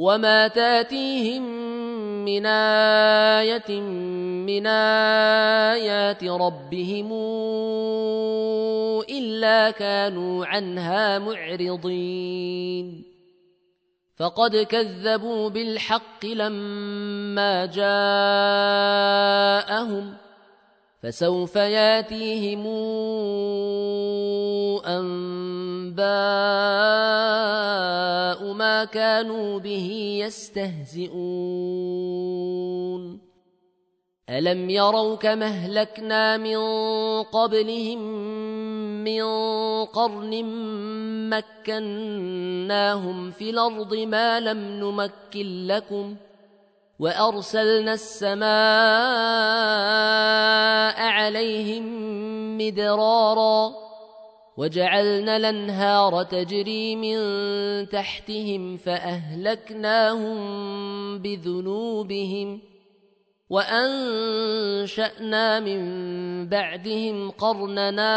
وما تاتيهم من إيه من ايات ربهم الا كانوا عنها معرضين فقد كذبوا بالحق لما جاءهم فسوف ياتيهم أنباء ما كانوا به يستهزئون. ألم يروا كما أهلكنا من قبلهم من قرن مكناهم في الأرض ما لم نمكن لكم ۖ وأرسلنا السماء عليهم مدرارا وجعلنا الأنهار تجري من تحتهم فأهلكناهم بذنوبهم وأنشأنا من بعدهم قرننا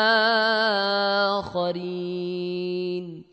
آخرين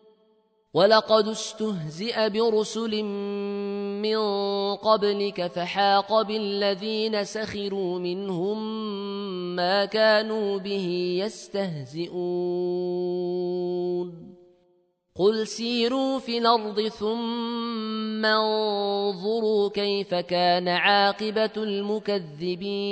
ولقد استهزئ برسل من قبلك فحاق بالذين سخروا منهم ما كانوا به يستهزئون قل سيروا في الأرض ثم انظروا كيف كان عاقبه المكذبين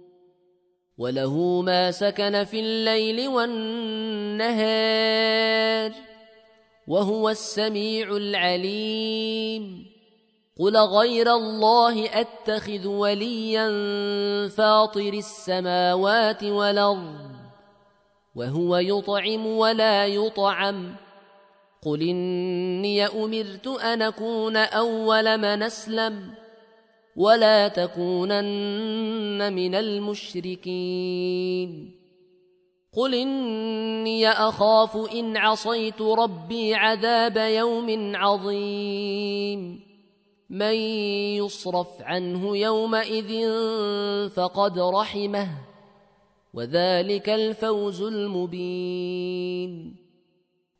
وله ما سكن في الليل والنهار وهو السميع العليم قل غير الله اتخذ وليا فاطر السماوات والارض وهو يطعم ولا يطعم قل اني امرت ان اكون اول من اسلم ولا تكونن من المشركين. قل إني أخاف إن عصيت ربي عذاب يوم عظيم. من يصرف عنه يومئذ فقد رحمه وذلك الفوز المبين.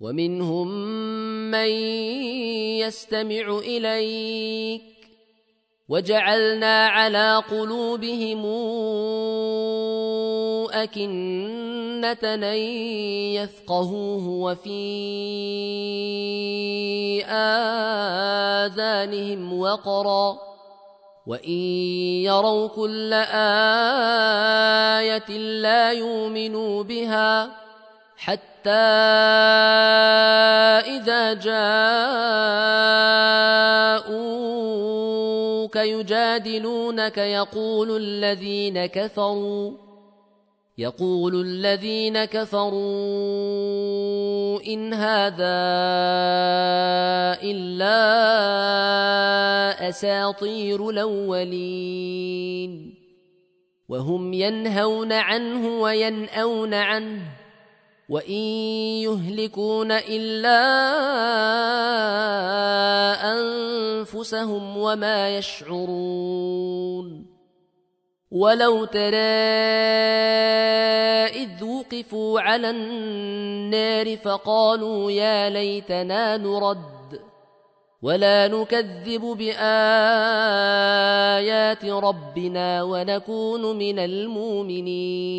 ومنهم من يستمع إليك وجعلنا على قلوبهم أن يفقهوه وفي آذانهم وقرا وإن يروا كل آية لا يؤمنوا بها حتى إذا جاءوك يجادلونك يقول الذين كفروا يقول الذين كفروا إن هذا إلا أساطير الأولين. وهم ينهون عنه وينأون عنه. وان يهلكون الا انفسهم وما يشعرون ولو ترى اذ وقفوا على النار فقالوا يا ليتنا نرد ولا نكذب بايات ربنا ونكون من المؤمنين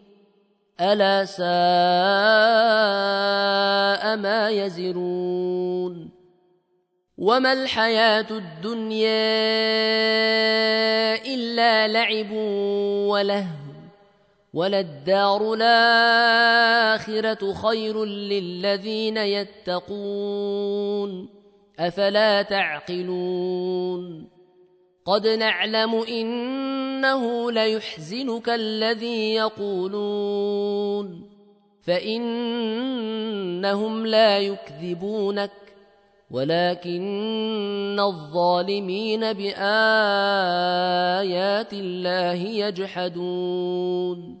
ألا ساء ما يزرون وما الحياة الدنيا إلا لعب ولهو وللدار الآخرة خير للذين يتقون أفلا تعقلون قد نعلم إنه ليحزنك الذي يقولون. فإنهم لا يكذبونك ولكن الظالمين بآيات الله يجحدون.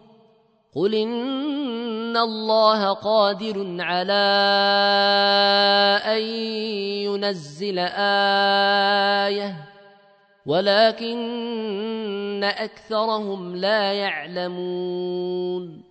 قل ان الله قادر على ان ينزل إيه ولكن اكثرهم لا يعلمون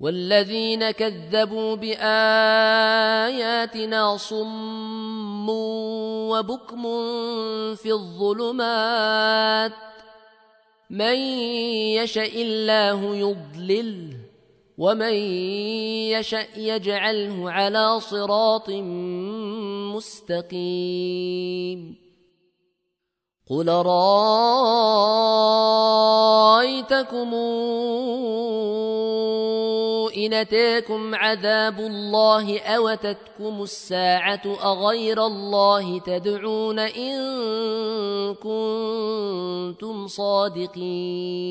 والذين كذبوا بآياتنا صم وبكم في الظلمات من يشأ الله يضلل ومن يشأ يجعله على صراط مستقيم قل رايتكم إن أتاكم عذاب الله أوتتكم الساعة أغير الله تدعون إن كنتم صادقين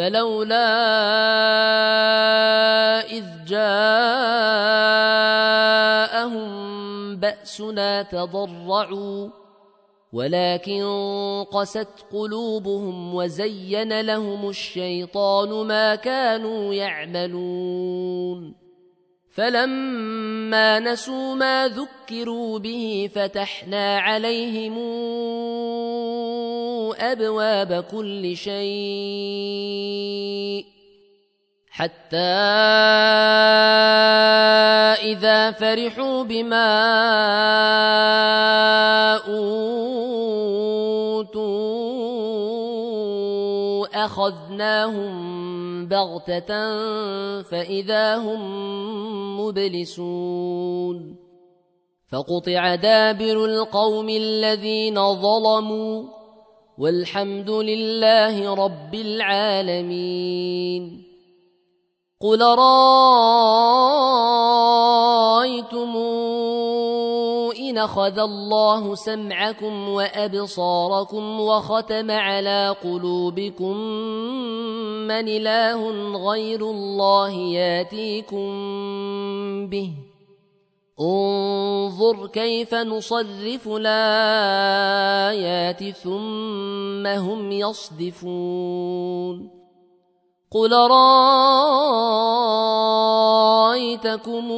فلولا إذ جاءهم بأسنا تضرعوا ولكن قست قلوبهم وزين لهم الشيطان ما كانوا يعملون فلما نسوا ما ذكروا به فتحنا عليهم أبواب كل شيء حتى إذا فرحوا بما أوتوا أخذناهم بغتة فإذا هم مبلسون فقطع دابر القوم الذين ظلموا والحمد لله رب العالمين قل رايتم أخذ الله سمعكم وأبصاركم وختم على قلوبكم من إله غير الله ياتيكم به. انظر كيف نصرف الآيات ثم هم يصدفون. قل رايتكم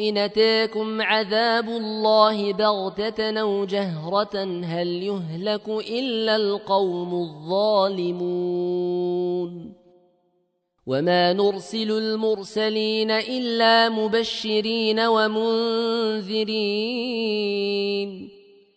ان اتاكم عذاب الله بغته أو جهره هل يهلك الا القوم الظالمون وما نرسل المرسلين الا مبشرين ومنذرين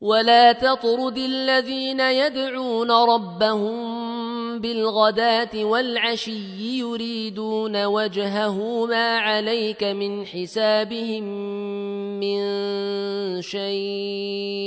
ولا تطرد الذين يدعون ربهم بالغداة والعشي يريدون وجهه ما عليك من حسابهم من شيء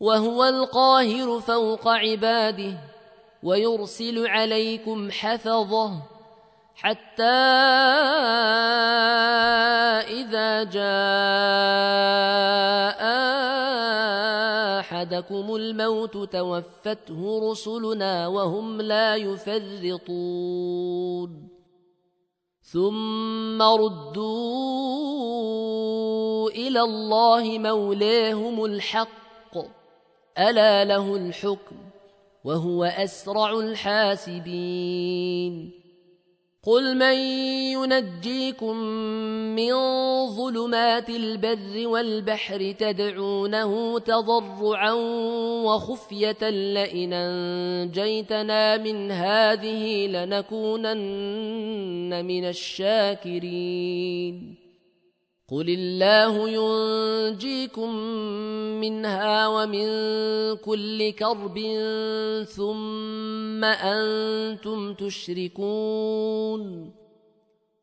وهو القاهر فوق عباده ويرسل عليكم حفظه حتى إذا جاء أحدكم الموت توفته رسلنا وهم لا يفرطون. ثم ردوا إلى الله مولاهم الحق. ألا له الحكم وهو أسرع الحاسبين. قل من ينجيكم من ظلمات البر والبحر تدعونه تضرعا وخفية لئن أنجيتنا من هذه لنكونن من الشاكرين. قل الله ينجيكم منها ومن كل كرب ثم أنتم تشركون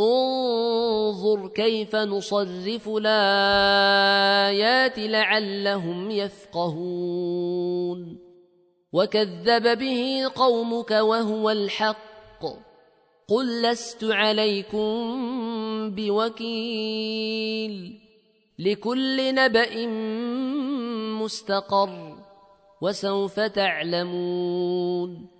انظر كيف نصرف الآيات لعلهم يفقهون. وكذب به قومك وهو الحق. قل لست عليكم بوكيل. لكل نبأ مستقر. وسوف تعلمون.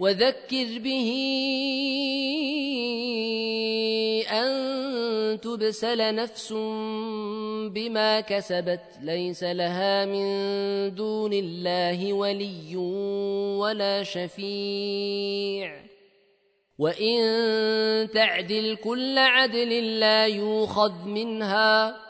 وذكر به أن تبسل نفس بما كسبت ليس لها من دون الله ولي ولا شفيع. وإن تعدل كل عدل لا يوخذ منها.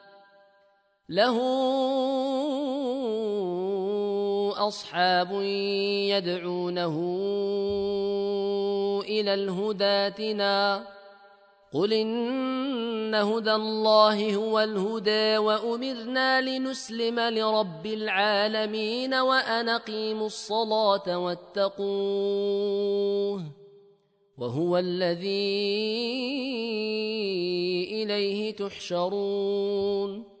له أصحاب يدعونه إلى الهدى اتنا قل إن هدى الله هو الهدى وأمرنا لنسلم لرب العالمين وان أقيموا الصلاة واتقوه وهو الذي إليه تحشرون.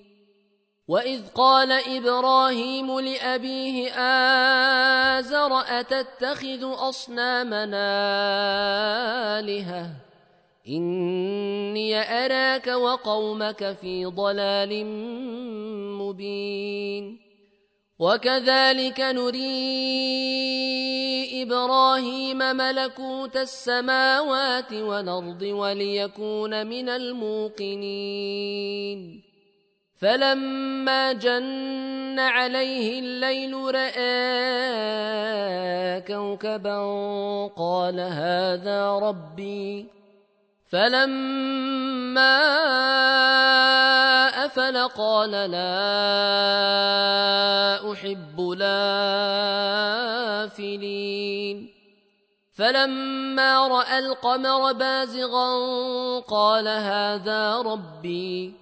واذ قال إبراهيم لابيه ازر اتتخذ اصنامنا الهه اني اراك وقومك في ضلال مبين وكذلك نري إبراهيم ملكوت السماوات والارض وليكون من الموقنين فلما جن عليه الليل راى كوكبا قال هذا ربي فلما افل قال لا احب لافلين فلما راى القمر بازغا قال هذا ربي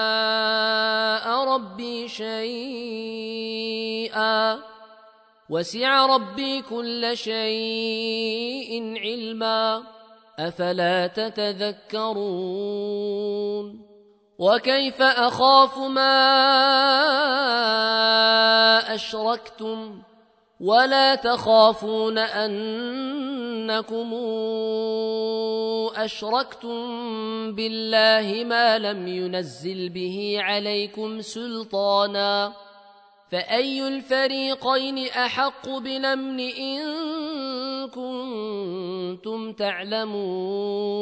شيئا. وسع ربي كل شيء علما. أفلا تتذكرون؟ وكيف أخاف ما أشركتم؟ ولا تخافون انكم اشركتم بالله ما لم ينزل به عليكم سلطانا فاي الفريقين احق بالامن ان كنتم تعلمون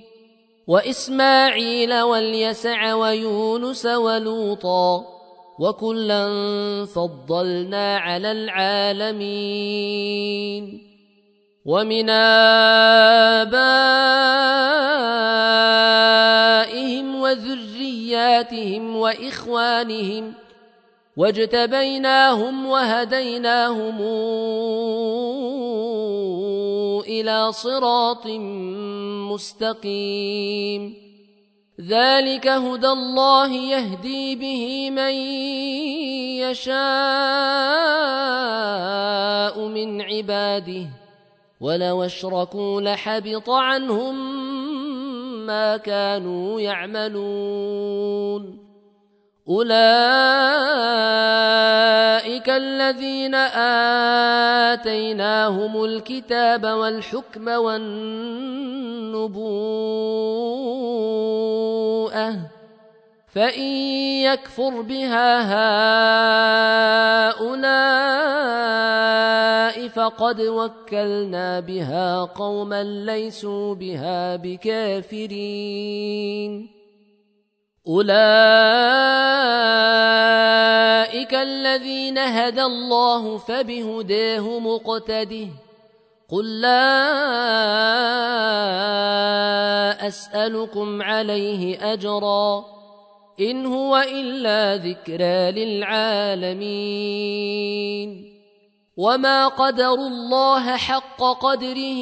وإسماعيل واليسع ويونس ولوطا وكلا فضلنا على العالمين ومن آبائهم وذرياتهم وإخوانهم واجتبيناهم وهديناهم إلى صراط مستقيم ذلك هدى الله يهدي به من يشاء من عباده ولو اشركوا لحبط عنهم ما كانوا يعملون أولئك الذين آتيناهم الكتاب والحكم والنبوءة فإن يكفر بها هؤلاء فقد وكلنا بها قوما ليسوا بها بكافرين أولئك الذين هدى الله فبهداه مقتده. قل لا أسألكم عليه أجرا. إن هو إلا ذكرى للعالمين. وما قدر الله حق قدره.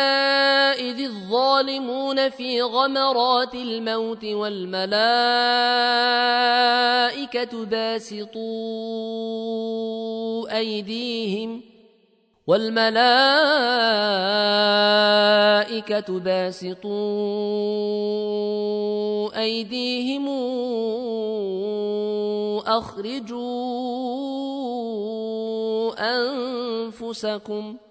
الظالمون في غمرات الموت والملائكة باسطوا أيديهم والملائكة باسطوا أيديهم أخرجوا أنفسكم ۖ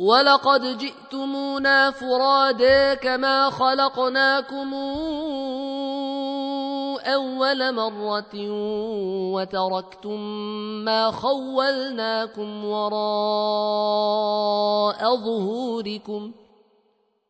ولقد جئتمونا فرادا كما خلقناكم أول مرة وتركتم ما خولناكم وراء ظهوركم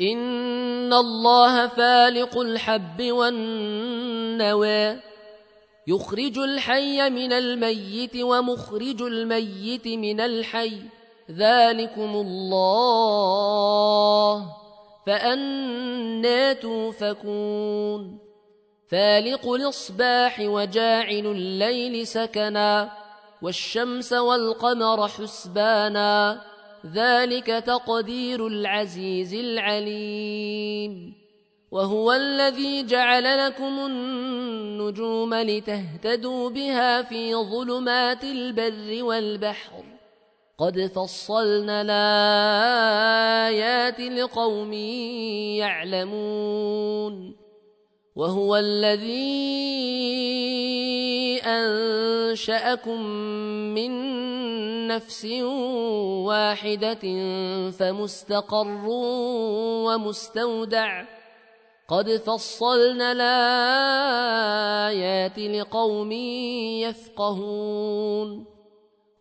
ان الله فالق الحب والنوى. يخرج الحي من الميت ومخرج الميت من الحي. ذلكم الله فأنا توفكون فالق الاصباح وجاعل الليل سكنا. والشمس والقمر حسبانا. ذلك تقدير العزيز العليم. وهو الذي جعل لكم النجوم لتهتدوا بها في ظلمات البر والبحر. قد فصلنا الآيات لقوم يعلمون. وهو الذي أنشأكم من نفس واحدة فمستقر ومستودع. قد فصلنا الآيات لقوم يفقهون.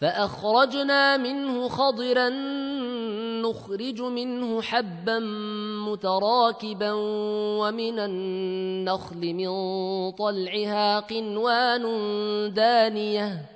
فأخرجنا منه خضرا نخرج منه حبا متراكبا ومن النخل من طلعها قنوان دانية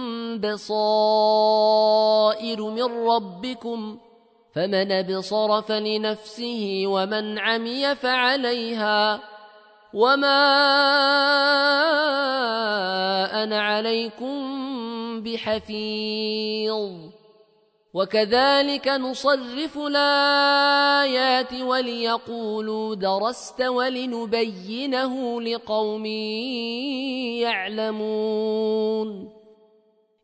بصائر من ربكم فمن أبصر فلنفسه ومن عمي فعليها وما أنا عليكم بحفيظ وكذلك نصرف الآيات وليقولوا درست ولنبينه لقوم يعلمون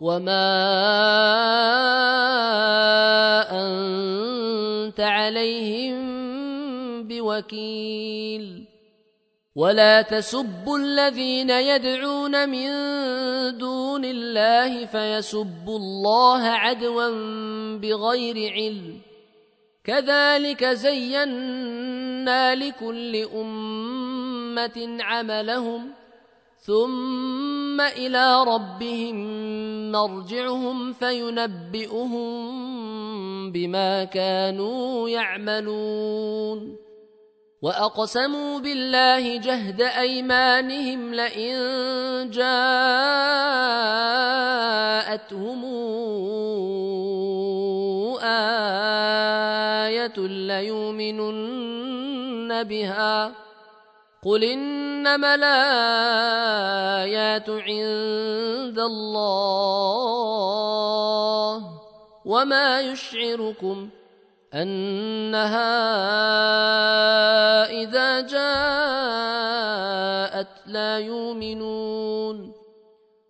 وما أنت عليهم بوكيل ولا تسبوا الذين يدعون من دون الله فيسبوا الله عدوا بغير علم كذلك زينا لكل أمة عملهم ثم إلى ربهم مرجعهم فينبئهم بما كانوا يعملون واقسموا بالله جهد ايمانهم لئن جاءتهم إيه ليؤمنن بها قل انما الايات عند الله وما يشعركم أنها إذا جاءت لا يؤمنون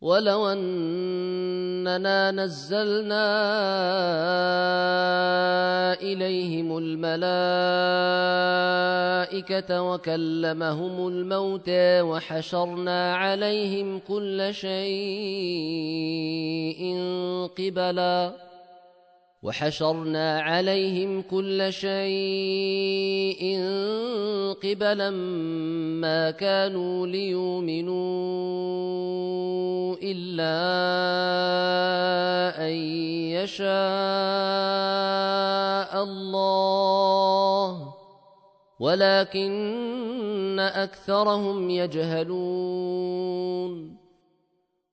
ولو أننا نزلنا إليهم الملائكة وكلمهم الموتى وحشرنا عليهم كل شيء قبلاً وحشرنا عليهم كل شيء قبلا ما كانوا ليؤمنوا إلا أن يشاء الله. ولكن أكثرهم يجهلون.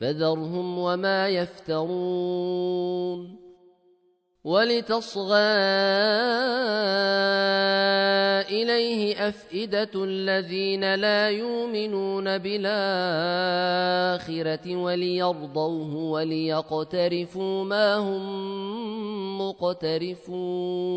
فذرهم وما يفترون ولتصغى إليه أفئدة الذين لا يؤمنون بالآخرة وليرضوه وليقترفوا ما هم مقترفون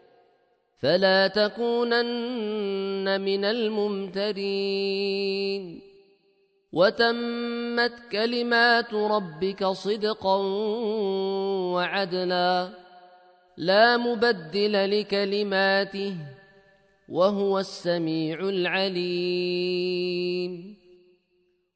فلا تكونن من الممترين. وتمت كلمات ربك صدقا وعدلا. لا مبدل لكلماته وهو السميع العليم.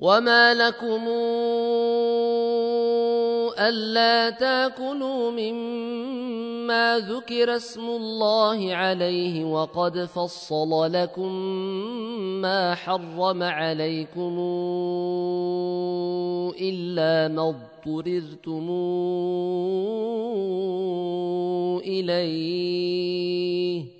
وما لكم الا تاكلوا مما ذكر اسم الله عليه وقد فصل لكم ما حرم عليكم الا ما اضطررتم اليه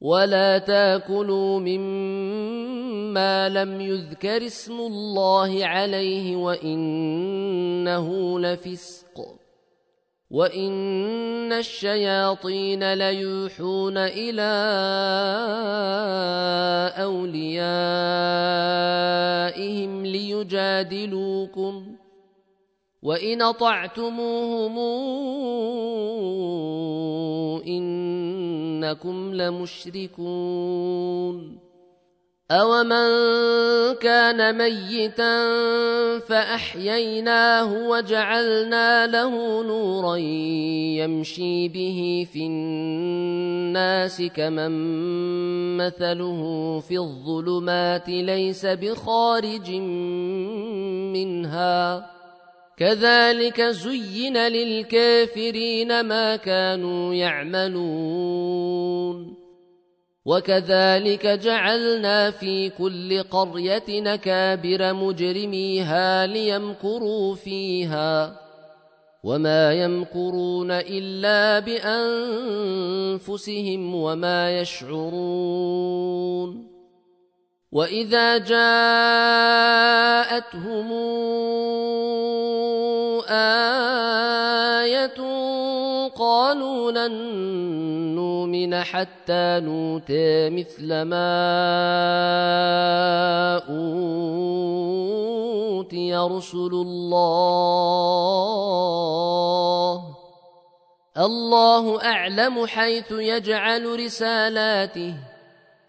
ولا تاكلوا مما لم يذكر اسم الله عليه وانه لفسق وان الشياطين ليوحون إلى اوليائهم ليجادلوكم وان اطعتموهم انكم لمشركون اومن كان ميتا فاحييناه وجعلنا له نورا يمشي به في الناس كمن مثله في الظلمات ليس بخارج منها كذلك زين للكافرين ما كانوا يعملون. وكذلك جعلنا في كل قرية نكابر مجرميها ليمكروا فيها. وما يمكرون إلا بأنفسهم وما يشعرون. واذا جاءتهم إيه قالوا لن نؤمن حتى نوتي مثل ما اوتي رسل الله الله اعلم حيث يجعل رسالاته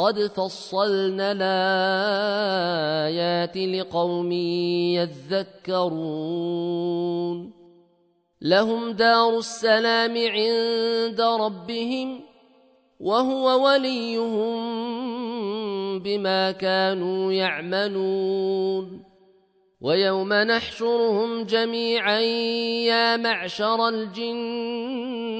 قد فصلنا الآيات لقوم يذكرون. لهم دار السلام عند ربهم وهو وليهم بما كانوا يعملون. ويوم نحشرهم جميعا يا معشر الجن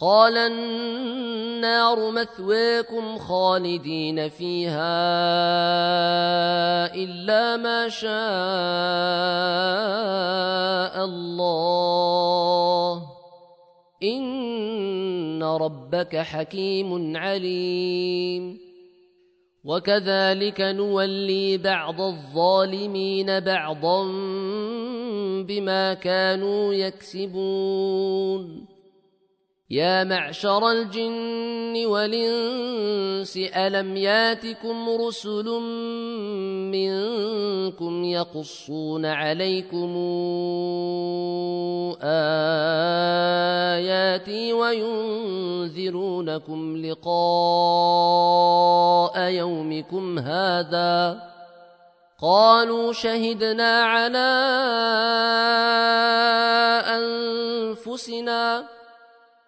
قال النار مثواكم خالدين فيها إلا ما شاء الله. إن ربك حكيم عليم. وكذلك نولي بعض الظالمين بعضا بما كانوا يكسبون. يا معشر الجن والانس الم ياتكم رسل منكم يقصون عليكم اياتي وينذرونكم لقاء يومكم هذا قالوا شهدنا على انفسنا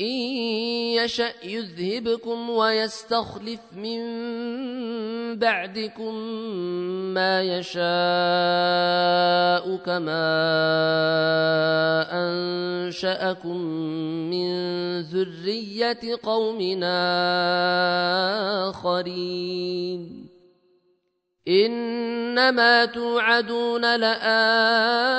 إن يشأ يذهبكم ويستخلف من بعدكم ما يشاء كما أنشأكم من ذرية قومنا آخرين إنما توعدون لآت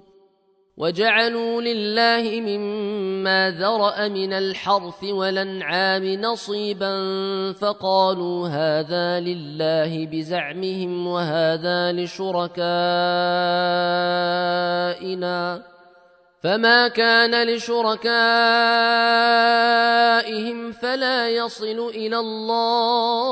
وجعلوا لله مما ذرأ من الحرث والأنعام نصيبا فقالوا هذا لله بزعمهم وهذا لشركائنا فما كان لشركائهم فلا يصل إلى الله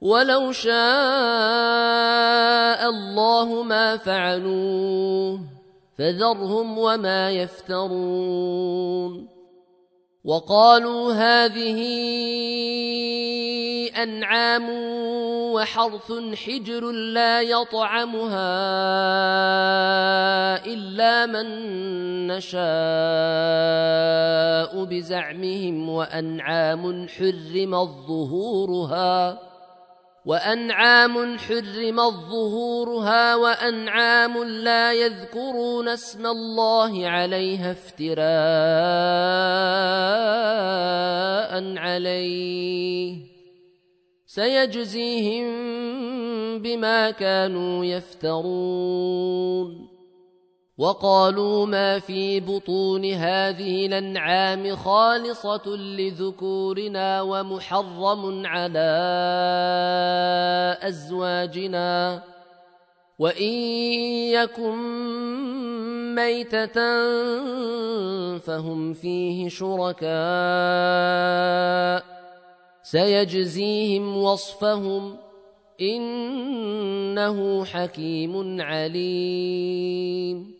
ولو شاء الله ما فعلوه فذرهم وما يفترون وقالوا هذه انعام وحرث حجر لا يطعمها الا من نشاء بزعمهم وانعام حرمت ظهورها وأنعام حرمت ظهورها وأنعام لا يذكرون اسم الله عليها افتراء عليه. سيجزيهم بما كانوا يفترون. وقالوا ما في بطون هذه الأنعام خالصة لذكورنا ومحرم على أزواجنا وإن يكن ميتة فهم فيه شركاء سيجزيهم وصفهم إنه حكيم عليم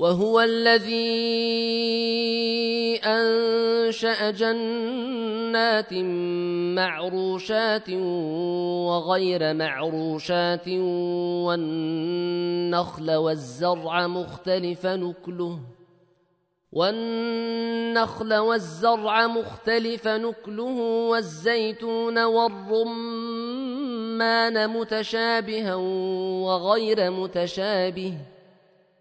وهو الذي أنشأ جنات معروشات وغير معروشات والنخل والزرع مختلف نكله والنخل والزرع مختلف نكله والزيتون والرمان متشابها وغير متشابه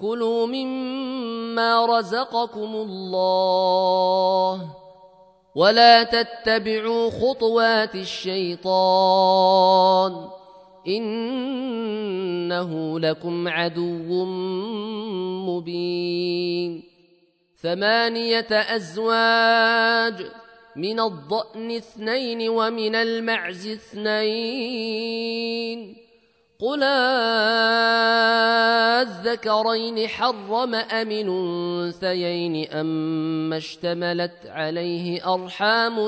كلوا مما رزقكم الله ولا تتبعوا خطوات الشيطان إنه لكم عدو مبين ثمانية أزواج من الضأن اثنين ومن المعز اثنين قل الذكرين حرم أم الأنثيين أما اشتملت عليه أرحام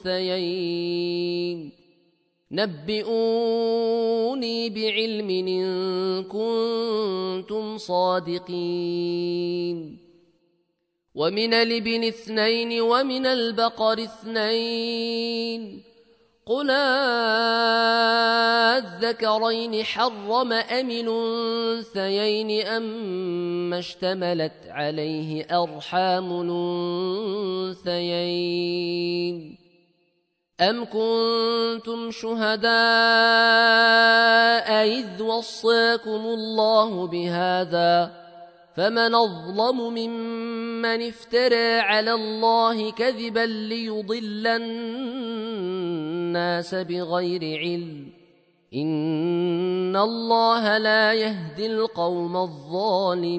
الأنثيين نبئوني بعلم إن كنتم صادقين ومن الابن اثنين ومن البقر اثنين قل الذكرين حرم أم الأنثيين أما اشتملت عليه أرحام الأنثيين أم كنتم شهداء إذ وصاكم الله بهذا فمن أظلم ممن افترى على الله كذبا ليضل الناس بغير علم. إن الله لا يهدي القوم الظالمين.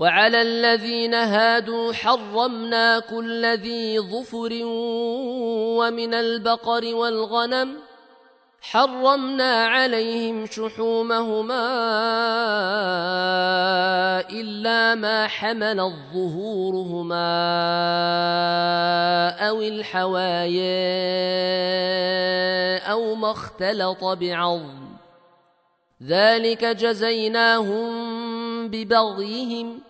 وعلى الذين هادوا حرمنا كل ذي ظفر ومن البقر والغنم حرمنا عليهم شحومهما إلا ما حمل الظهورهما أو الحوايا أو ما اختلط بعظم ذلك جزيناهم ببغيهم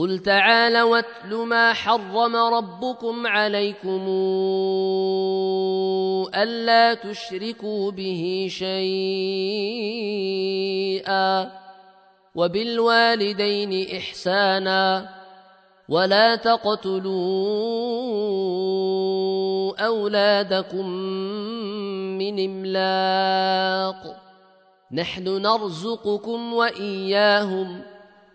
قل تعالى واتل ما حرم ربكم عليكم الا تشركوا به شيئا وبالوالدين احسانا ولا تقتلوا اولادكم من املاق نحن نرزقكم واياهم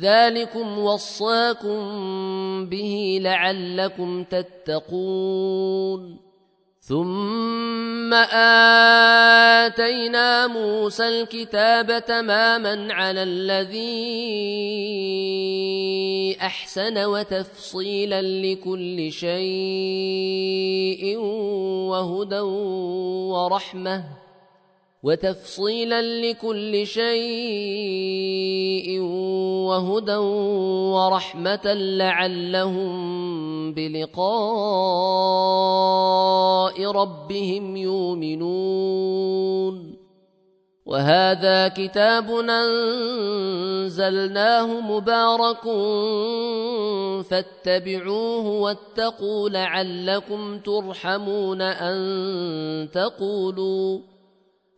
ذلكم وصاكم به لعلكم تتقون ثم اتينا موسى الكتاب تماما على الذي احسن وتفصيلا لكل شيء وهدى ورحمه وتفصيلا لكل شيء وهدى ورحمة لعلهم بلقاء ربهم يؤمنون. وهذا كتاب أنزلناه مبارك فاتبعوه واتقوا لعلكم ترحمون أن تقولوا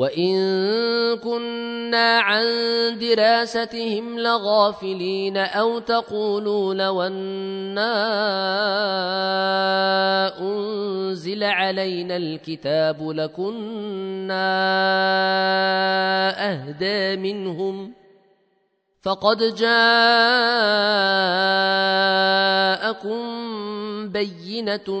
وان كنا عن دراستهم لغافلين أو تقولوا لو أنا انزل علينا الكتاب لكنا اهدى منهم فقد جاءكم بينه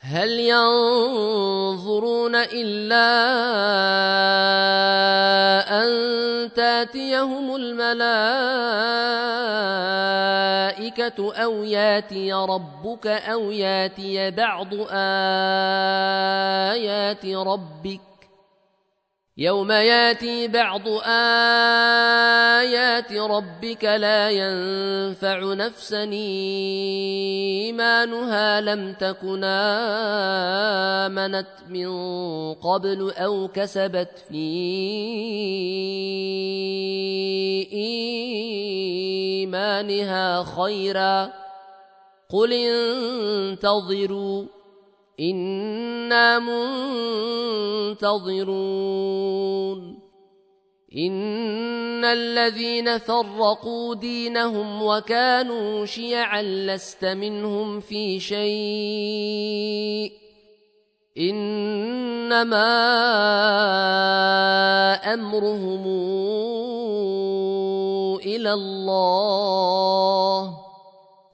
هل ينظرون إلا أن تاتيهم الملائكة أو ياتي ربك أو ياتي بعض آيات ربك يوم ياتي بعض آيات ربك لا ينفع نفسا إيمانها لم تكن آمنت من قبل أو كسبت في إيمانها خيرا قل انتظروا إنا منتظرون إن الذين فرقوا دينهم وكانوا شيعا لست منهم في شيء إنما أمرهم إلى الله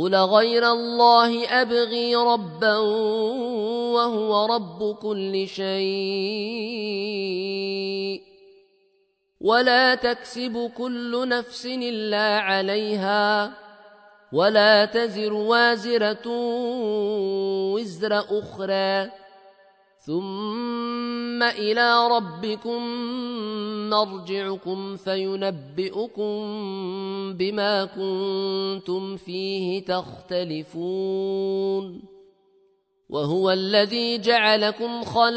قل غير الله ابغي ربا وهو رب كل شيء ولا تكسب كل نفس الا عليها ولا تزر وازره وزر أخرى ثم إلى ربكم مرجعكم فينبئكم بما كنتم فيه تختلفون. وهو الذي جعلكم خلائف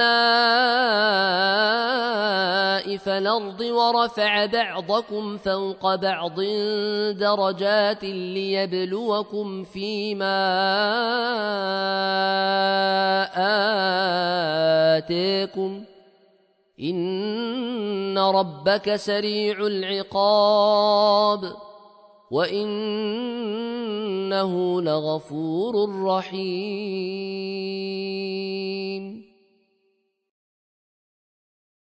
الأرض ورفع بعضكم فوق بعض درجات ليبلوكم فيما آتيكم. إن ربك سريع العقاب. وانه لغفور رحيم